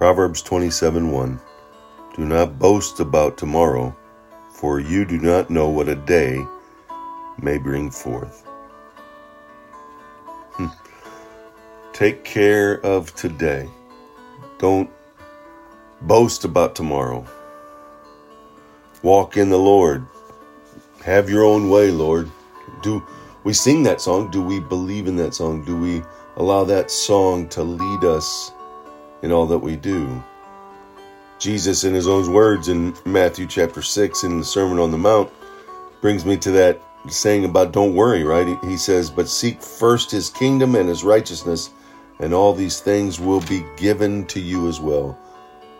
Proverbs 27:1 Do not boast about tomorrow, for you do not know what a day may bring forth. Hmm. Take care of today. Don't boast about tomorrow. Walk in the Lord. Have your own way, Lord. Do we sing that song? Do we believe in that song? Do we allow that song to lead us in all that we do? Jesus, in his own words in Matthew chapter 6 in the Sermon on the Mount, brings me to that saying about don't worry, right? He says, But seek first his kingdom and his righteousness, and all these things will be given to you as well.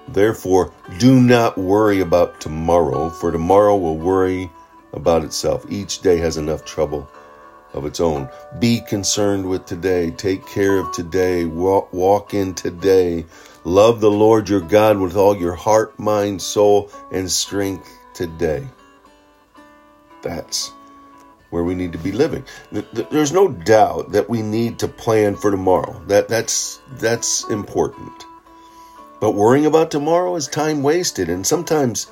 Therefore, do not worry about tomorrow, for tomorrow will worry about itself. Each day has enough trouble of its own. Be concerned with today. Take care of today. Walk, walk in today. Love the Lord your God with all your heart, mind, soul, and strength today. That's where we need to be living. There's no doubt that we need to plan for tomorrow. That that's that's important. But worrying about tomorrow is time wasted and sometimes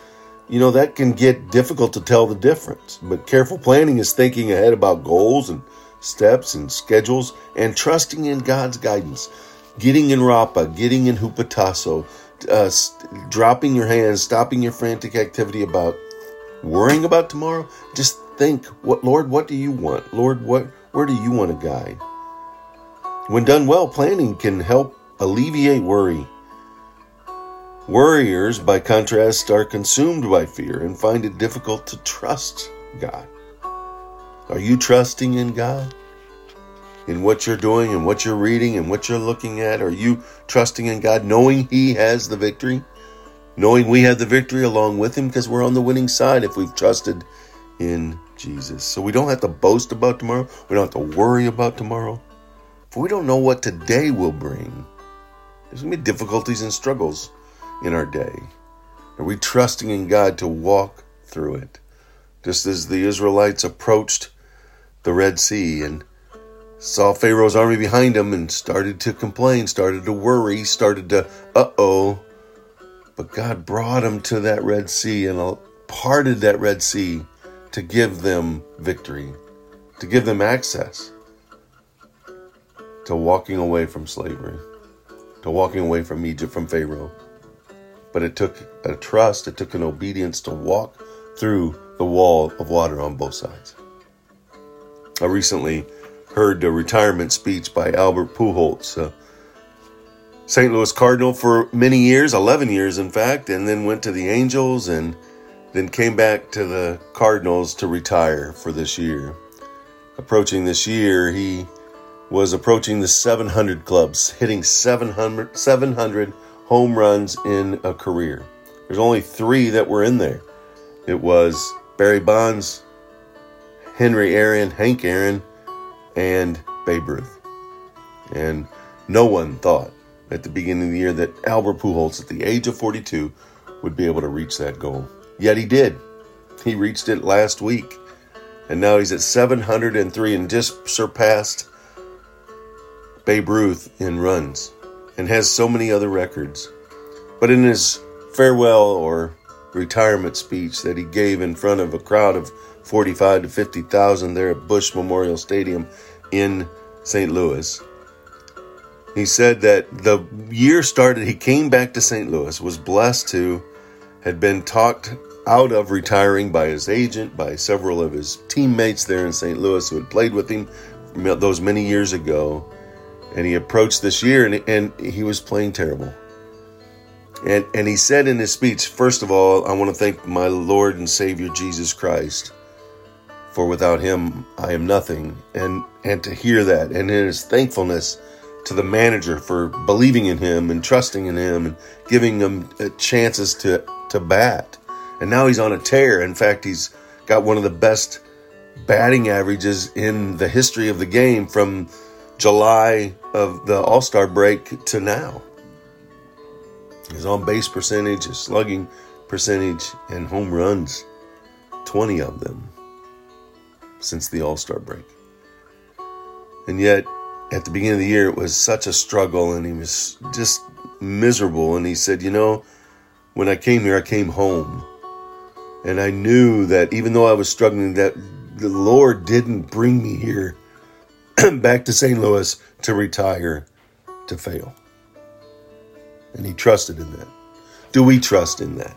you know, that can get difficult to tell the difference. But careful planning is thinking ahead about goals and steps and schedules and trusting in God's guidance. Getting in Rapa, getting in Hupotasso, uh, st- dropping your hands, stopping your frantic activity about worrying about tomorrow. Just think, what Lord, what do you want? Lord, what where do you want to guide? When done well, planning can help alleviate worry Worriers, by contrast, are consumed by fear and find it difficult to trust God. Are you trusting in God? In what you're doing and what you're reading and what you're looking at? Are you trusting in God, knowing He has the victory? Knowing we have the victory along with Him because we're on the winning side if we've trusted in Jesus. So we don't have to boast about tomorrow. We don't have to worry about tomorrow. For we don't know what today will bring. There's going to be difficulties and struggles in our day? Are we trusting in God to walk through it? Just as the Israelites approached the Red Sea and saw Pharaoh's army behind them and started to complain, started to worry, started to, uh oh. But God brought them to that Red Sea and parted that Red Sea to give them victory, to give them access to walking away from slavery, to walking away from Egypt, from Pharaoh. But it took a trust, it took an obedience to walk through the wall of water on both sides. I recently heard a retirement speech by Albert Pujols, a St. Louis Cardinal for many years, 11 years in fact, and then went to the Angels and then came back to the Cardinals to retire for this year. Approaching this year, he was approaching the 700 clubs, hitting 700, 700 home runs in a career. There's only three that were in there. It was Barry Bonds, Henry Aaron, Hank Aaron, and Babe Ruth. And no one thought at the beginning of the year that Albert Pujols, at the age of 42, would be able to reach that goal. Yet he did. He reached it last week. And now he's at 703 and just surpassed Babe Ruth in runs and has so many other records. But in his farewell or retirement speech that he gave in front of a crowd of 45 to 50,000 there at Busch Memorial Stadium in St. Louis, he said that the year started, he came back to St. Louis, was blessed to, had been talked out of retiring by his agent, by several of his teammates there in St. Louis who had played with him those many years ago and he approached this year and, and he was playing terrible. And, and he said in his speech, first of all, I want to thank my Lord and Savior Jesus Christ, for without him I am nothing. And, and to hear that and in his thankfulness to the manager for believing in him and trusting in him and giving him uh, chances to, to bat. And now he's on a tear. In fact, he's got one of the best batting averages in the history of the game from July of the All Star break to now. His on base percentage, his slugging percentage, and home runs 20 of them since the All Star break. And yet, at the beginning of the year, it was such a struggle, and he was just miserable. And he said, You know, when I came here, I came home. And I knew that even though I was struggling, that the Lord didn't bring me here back to St. Louis to retire to fail. And he trusted in that. Do we trust in that?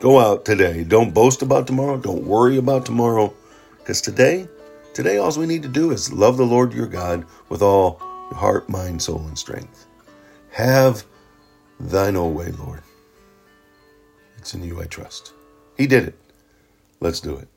Go out today. Don't boast about tomorrow. Don't worry about tomorrow. Because today, today, all we need to do is love the Lord your God with all your heart, mind, soul, and strength. Have thine own way, Lord. It's in you I trust. He did it. Let's do it.